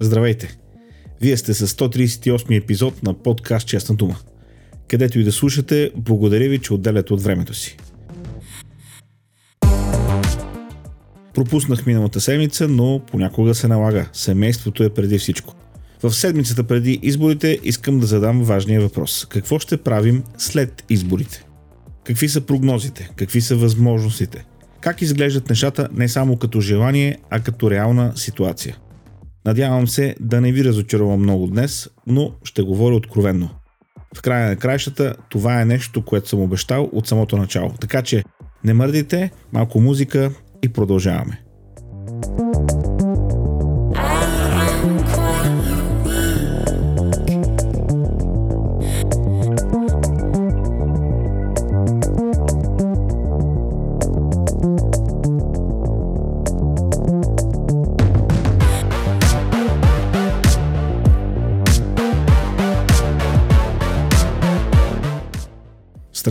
Здравейте! Вие сте с 138 епизод на подкаст Честна дума. Където и да слушате, благодаря ви, че отделяте от времето си. Пропуснах миналата седмица, но понякога се налага. Семейството е преди всичко. В седмицата преди изборите искам да задам важния въпрос. Какво ще правим след изборите? Какви са прогнозите? Какви са възможностите? Как изглеждат нещата не само като желание, а като реална ситуация? Надявам се да не ви разочаровам много днес, но ще говоря откровенно. В края на краищата това е нещо, което съм обещал от самото начало. Така че не мърдите, малко музика и продължаваме.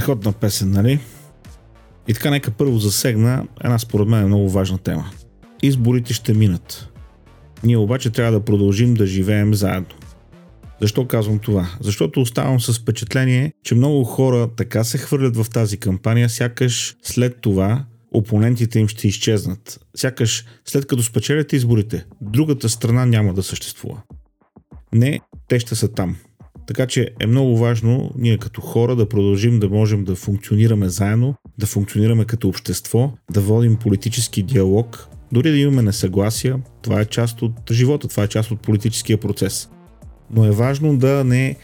Страхотна песен, нали? И така нека първо засегна една според мен много важна тема. Изборите ще минат. Ние обаче трябва да продължим да живеем заедно. Защо казвам това? Защото оставам с впечатление, че много хора така се хвърлят в тази кампания, сякаш след това опонентите им ще изчезнат. Сякаш след като спечелят изборите, другата страна няма да съществува. Не, те ще са там. Така че е много важно ние като хора да продължим да можем да функционираме заедно, да функционираме като общество, да водим политически диалог, дори да имаме несъгласия, това е част от живота, това е част от политическия процес. Но е важно да не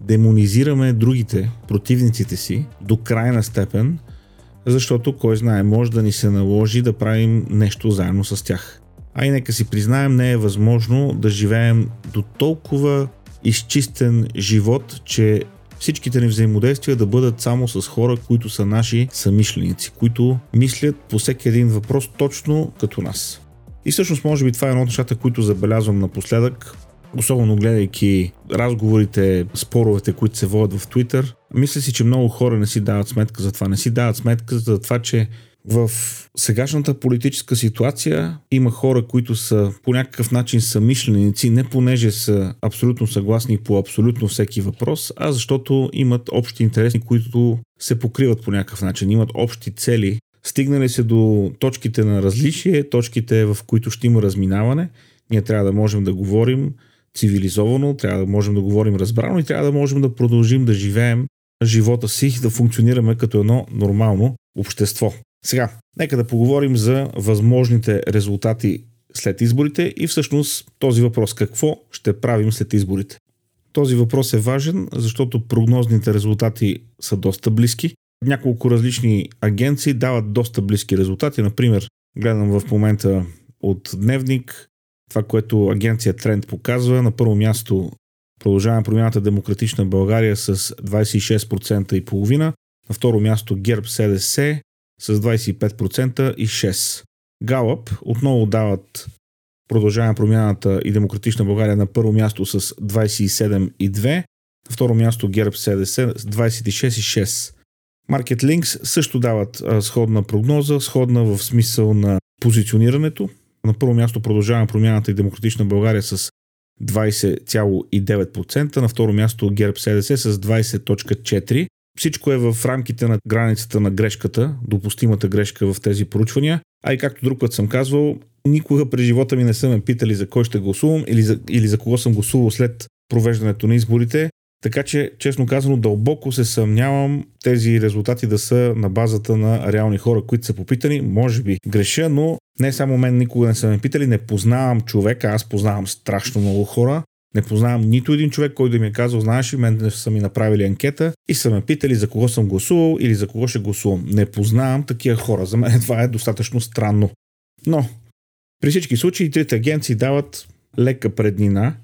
демонизираме другите, противниците си, до крайна степен, защото кой знае, може да ни се наложи да правим нещо заедно с тях. А и нека си признаем, не е възможно да живеем до толкова изчистен живот, че всичките ни взаимодействия да бъдат само с хора, които са наши самишленици, които мислят по всеки един въпрос точно като нас. И всъщност, може би това е едно от нещата, които забелязвам напоследък, особено гледайки разговорите, споровете, които се водят в Twitter. Мисля си, че много хора не си дават сметка за това. Не си дават сметка за това, че в сегашната политическа ситуация има хора, които са по някакъв начин самишленици, не понеже са абсолютно съгласни по абсолютно всеки въпрос, а защото имат общи интереси, които се покриват по някакъв начин, имат общи цели. Стигнали се до точките на различие, точките в които ще има разминаване, ние трябва да можем да говорим цивилизовано, трябва да можем да говорим разбрано и трябва да можем да продължим да живеем живота си, да функционираме като едно нормално общество. Сега, нека да поговорим за възможните резултати след изборите и всъщност този въпрос какво ще правим след изборите. Този въпрос е важен, защото прогнозните резултати са доста близки. Няколко различни агенции дават доста близки резултати. Например, гледам в момента от Дневник, това, което агенция Тренд показва. На първо място продължаваме промяната Демократична България с 26% и половина. На второ място ГЕРБ СДС с 25% и 6. Галъп отново дават продължаване промяната и Демократична България на първо място с 27 и 2, на второ място ГЕРБ СДС с 26 и 6. Market Links също дават сходна прогноза, сходна в смисъл на позиционирането. На първо място продължаваме промяната и Демократична България с 20,9%, на второ място ГЕРБ СДС с 20.4%, всичко е в рамките на границата на грешката, допустимата грешка в тези проучвания. А и както друг път съм казвал, никога през живота ми не са ме питали за кой ще гласувам или за, или за кого съм гласувал след провеждането на изборите. Така че, честно казано, дълбоко се съмнявам тези резултати да са на базата на реални хора, които са попитани. Може би греша, но не само мен никога не са ме питали. Не познавам човека, аз познавам страшно много хора, не познавам нито един човек, който да ми е казал, знаеш ли, мен са ми направили анкета и са ме питали за кого съм гласувал или за кого ще гласувам. Не познавам такива хора. За мен това е достатъчно странно. Но, при всички случаи, трите агенции дават лека преднина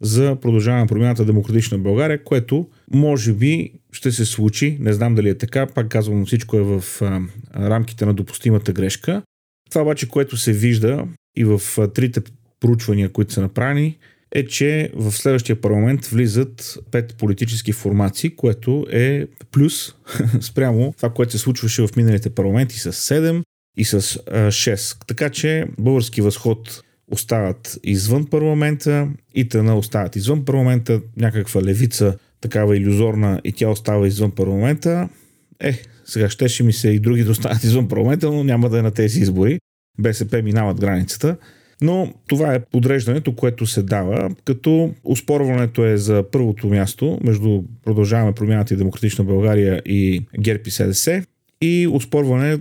за продължаване на промяната Демократична България, което може би ще се случи. Не знам дали е така. Пак казвам, всичко е в а, рамките на допустимата грешка. Това обаче, което се вижда и в а, трите проучвания, които са направени, е, че в следващия парламент влизат пет политически формации, което е плюс спрямо това, което се случваше в миналите парламенти с 7 и с 6. Така че български възход остават извън парламента, и тъна остават извън парламента, някаква левица, такава иллюзорна и тя остава извън парламента. Е, сега щеше ми се и други да останат извън парламента, но няма да е на тези избори. БСП минават границата. Но това е подреждането, което се дава, като успорването е за първото място между Продължаваме промяната и Демократична България и ГЕРБ и СДС. И успорване,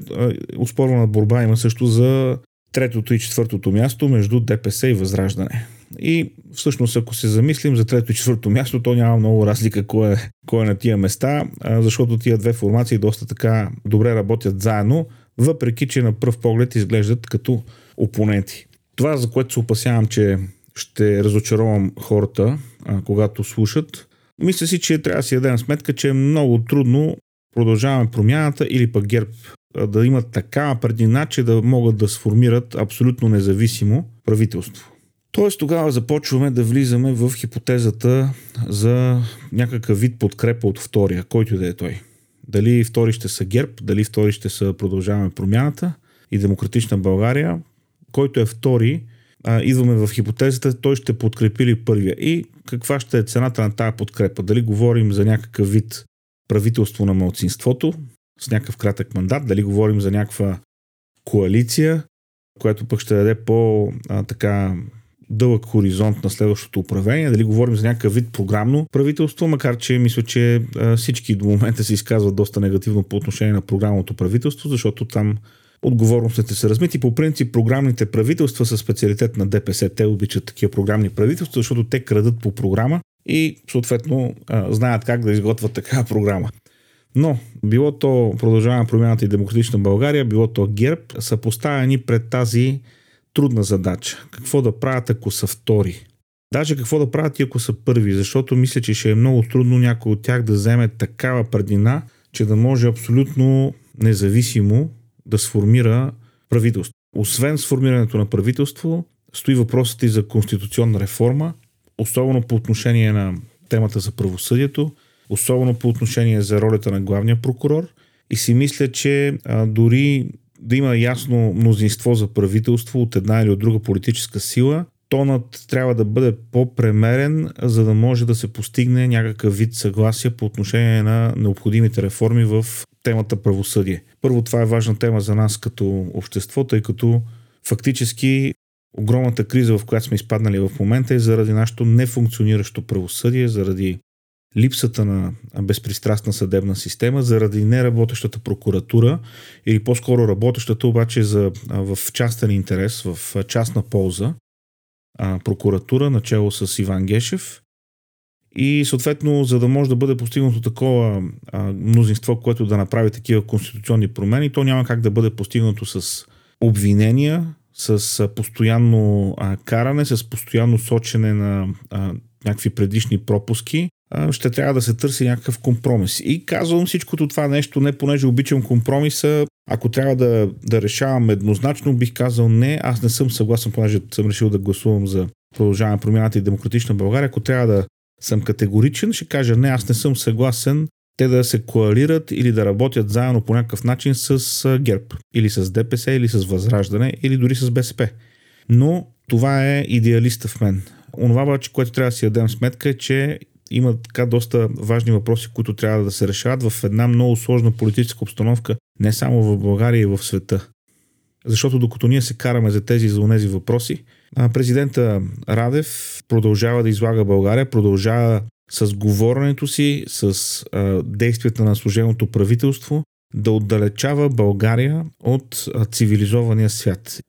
успорвана борба има също за третото и четвъртото място между ДПС и Възраждане. И всъщност, ако се замислим за трето и четвърто място, то няма много разлика кой е, кой е на тия места, защото тия две формации доста така добре работят заедно, въпреки че на пръв поглед изглеждат като опоненти. Това, за което се опасявам, че ще разочаровам хората, когато слушат, мисля си, че трябва да си дадем сметка, че е много трудно продължаваме промяната или пък ГЕРБ да имат такава предина, че да могат да сформират абсолютно независимо правителство. Тоест тогава започваме да влизаме в хипотезата за някакъв вид подкрепа от втория, който да е той. Дали втори ще са ГЕРБ, дали втори ще са продължаваме промяната и демократична България, който е втори, а, идваме в хипотезата, той ще подкрепи ли първия. И каква ще е цената на тази подкрепа? Дали говорим за някакъв вид правителство на малцинството с някакъв кратък мандат, дали говорим за някаква коалиция, която пък ще даде по а, така дълъг хоризонт на следващото управление, дали говорим за някакъв вид програмно правителство, макар че мисля, че всички до момента се изказват доста негативно по отношение на програмното правителство, защото там отговорностите са размити. По принцип, програмните правителства са специалитет на ДПС. Те обичат такива програмни правителства, защото те крадат по програма и съответно знаят как да изготвят такава програма. Но, било то продължаване промяната и демократична България, било то ГЕРБ, са поставени пред тази трудна задача. Какво да правят, ако са втори? Даже какво да правят и ако са първи, защото мисля, че ще е много трудно някой от тях да вземе такава предина, че да може абсолютно независимо да сформира правителство. Освен сформирането на правителство, стои въпросът и за конституционна реформа, особено по отношение на темата за правосъдието, особено по отношение за ролята на главния прокурор. И си мисля, че а, дори да има ясно мнозинство за правителство от една или от друга политическа сила, тонът трябва да бъде по-премерен, за да може да се постигне някакъв вид съгласие по отношение на необходимите реформи в темата правосъдие. Първо, това е важна тема за нас като общество, тъй като фактически огромната криза, в която сме изпаднали в момента е заради нашето нефункциониращо правосъдие, заради липсата на безпристрастна съдебна система, заради неработещата прокуратура или по-скоро работещата обаче за, в частен интерес, в частна полза прокуратура, начало с Иван Гешев. И съответно, за да може да бъде постигнато такова а, мнозинство, което да направи такива конституционни промени, то няма как да бъде постигнато с обвинения, с а, постоянно а, каране, с постоянно сочене на а, някакви предишни пропуски, ще трябва да се търси някакъв компромис. И казвам всичкото това нещо не понеже обичам компромиса, ако трябва да, да решавам еднозначно, бих казал не, аз не съм съгласен, понеже съм решил да гласувам за продължаване промяната и демократична България. Ако трябва да съм категоричен, ще кажа не, аз не съм съгласен те да се коалират или да работят заедно по някакъв начин с ГЕРБ, или с ДПС, или с Възраждане, или дори с БСП. Но това е идеалиста в мен. Онова което трябва да си дадем сметка е, че има така доста важни въпроси, които трябва да се решават в една много сложна политическа обстановка, не само в България и в света. Защото докато ние се караме за тези и за тези въпроси, президента Радев продължава да излага България, продължава с говоренето си, с а, действията на служебното правителство, да отдалечава България от а, цивилизования свят.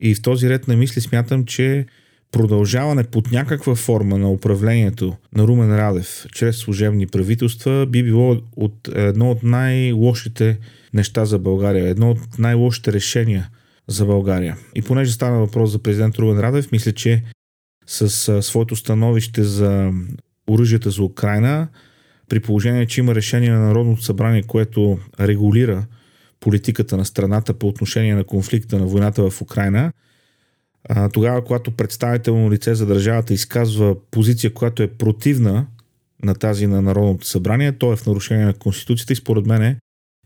И в този ред на мисли смятам, че продължаване под някаква форма на управлението на Румен Радев чрез служебни правителства би било от едно от най-лошите неща за България, едно от най-лошите решения за България. И понеже стана въпрос за президент Румен Радев, мисля, че с своето становище за оръжията за Украина, при положение, че има решение на Народното събрание, което регулира политиката на страната по отношение на конфликта на войната в Украина, тогава, когато представително лице за държавата изказва позиция, която е противна на тази на Народното събрание, то е в нарушение на Конституцията и според мен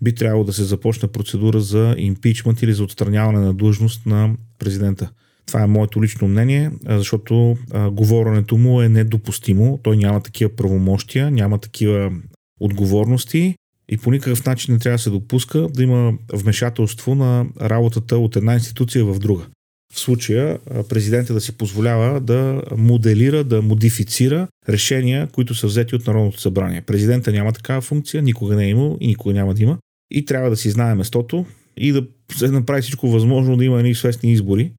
би трябвало да се започне процедура за импичмент или за отстраняване на длъжност на президента. Това е моето лично мнение, защото а, говоренето му е недопустимо. Той няма такива правомощия, няма такива отговорности и по никакъв начин не трябва да се допуска да има вмешателство на работата от една институция в друга. В случая президента да си позволява да моделира, да модифицира решения, които са взети от Народното събрание. Президента няма такава функция, никога не е имал и никога няма да има. И трябва да си знае местото и да се направи всичко възможно да има едни известни избори,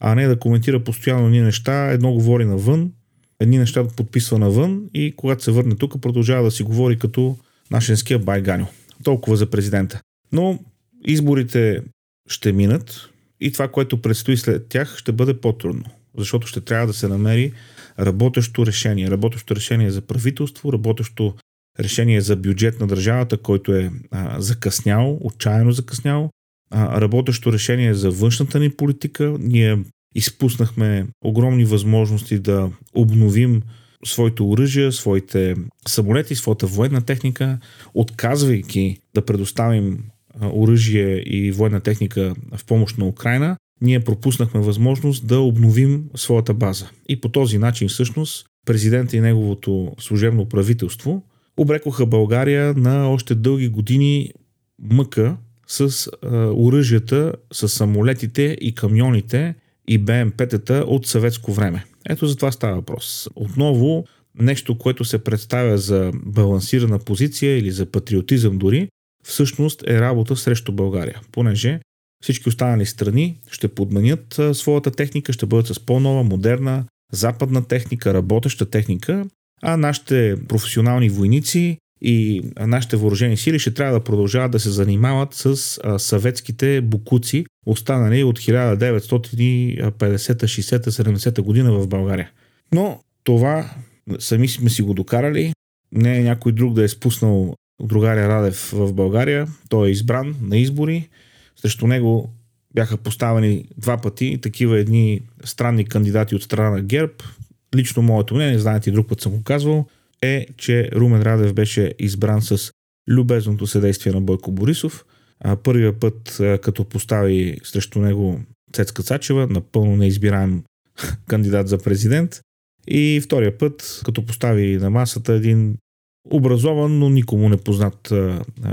а не да коментира постоянно ни неща, едно говори навън, едни неща да подписва навън и когато се върне тук продължава да си говори като нашенския байганю. Толкова за президента. Но изборите ще минат и това, което предстои след тях, ще бъде по-трудно. Защото ще трябва да се намери работещо решение. Работещо решение за правителство, работещо решение за бюджет на държавата, който е а, закъснял, отчаяно закъснял, а, работещо решение за външната ни политика. Ние изпуснахме огромни възможности да обновим своите оръжия, своите самолети, своята военна техника, отказвайки да предоставим оръжие и военна техника в помощ на Украина, ние пропуснахме възможност да обновим своята база. И по този начин всъщност президента и неговото служебно правителство обрекоха България на още дълги години мъка с а, оръжията, с самолетите и камионите и БМП-тата от съветско време. Ето за това става въпрос. Отново нещо, което се представя за балансирана позиция или за патриотизъм дори, всъщност е работа срещу България, понеже всички останали страни ще подменят своята техника, ще бъдат с по-нова, модерна, западна техника, работеща техника, а нашите професионални войници и нашите въоръжени сили ще трябва да продължават да се занимават с съветските букуци, останали от 1950, 60, 70 година в България. Но това сами сме си го докарали. Не е някой друг да е спуснал другаря Радев в България. Той е избран на избори. Срещу него бяха поставени два пъти такива едни странни кандидати от страна на ГЕРБ. Лично моето мнение, знаете друг път съм го казвал, е, че Румен Радев беше избран с любезното съдействие на Бойко Борисов. Първия път, като постави срещу него Цецка Цачева, напълно неизбираем кандидат за президент. И втория път, като постави на масата един образован, но никому не познат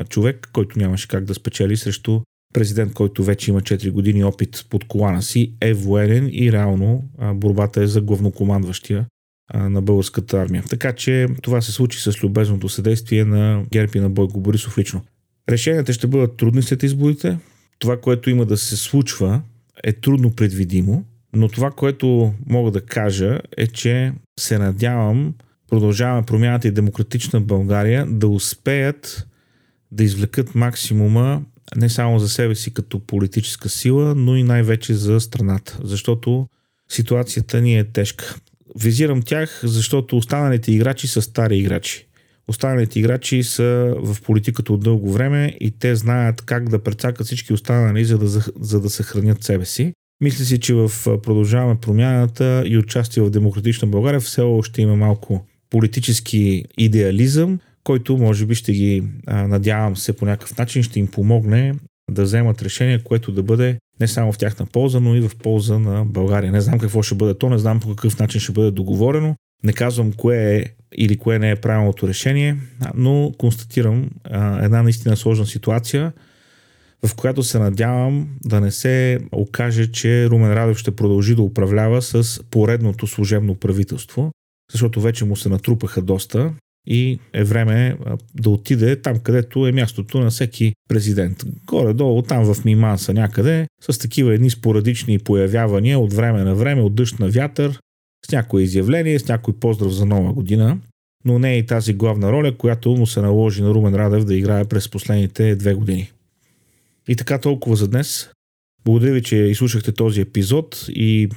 човек, който нямаше как да спечели срещу президент, който вече има 4 години опит под колана си, е военен и реално борбата е за главнокомандващия на българската армия. Така че това се случи с любезното съдействие на Герпи на Бойко Борисов лично. Решенията ще бъдат трудни след изборите. Това, което има да се случва, е трудно предвидимо, но това, което мога да кажа е, че се надявам продължаваме промяната и демократична България да успеят да извлекат максимума не само за себе си като политическа сила, но и най-вече за страната. Защото ситуацията ни е тежка. Визирам тях, защото останалите играчи са стари играчи. Останалите играчи са в политиката от дълго време и те знаят как да прецакат всички останали, за да, за да съхранят себе си. Мисля си, че в продължаваме промяната и участие в Демократична България все още има малко политически идеализъм, който може би ще ги, надявам се по някакъв начин, ще им помогне да вземат решение, което да бъде не само в тяхна полза, но и в полза на България. Не знам какво ще бъде то, не знам по какъв начин ще бъде договорено. Не казвам кое е или кое не е правилното решение, но констатирам а, една наистина сложна ситуация, в която се надявам да не се окаже, че Румен Радев ще продължи да управлява с поредното служебно правителство, защото вече му се натрупаха доста и е време да отиде там, където е мястото на всеки президент. Горе-долу, там в Миманса някъде, с такива едни спорадични появявания от време на време, от дъжд на вятър, с някое изявление, с някой поздрав за нова година, но не е и тази главна роля, която му се наложи на Румен Радев да играе през последните две години. И така толкова за днес. Благодаря ви, че изслушахте този епизод и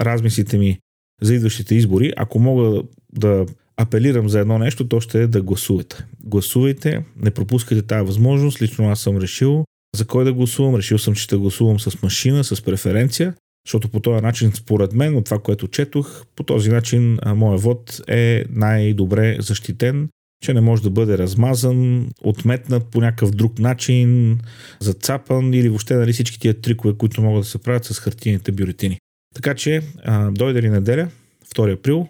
размислите ми за идващите избори. Ако мога да апелирам за едно нещо, то ще е да гласувате. Гласувайте, не пропускайте тази възможност. Лично аз съм решил за кой да гласувам. Решил съм, че ще гласувам с машина, с преференция, защото по този начин, според мен, от това, което четох, по този начин моят вод е най-добре защитен, че не може да бъде размазан, отметнат по някакъв друг начин, зацапан или въобще нали, всички тия трикове, които могат да се правят с хартийните бюлетини. Така че, а, дойде ли неделя, 2 април,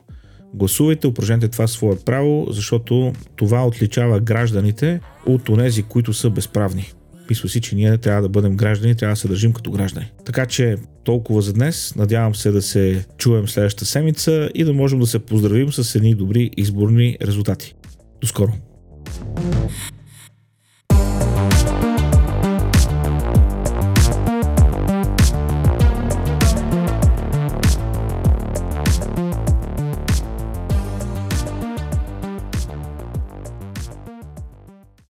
гласувайте, упражнете това свое право, защото това отличава гражданите от онези, които са безправни. Мисля си, че ние трябва да бъдем граждани, трябва да се държим като граждани. Така че толкова за днес. Надявам се да се чуем следващата седмица и да можем да се поздравим с едни добри изборни резултати. До скоро!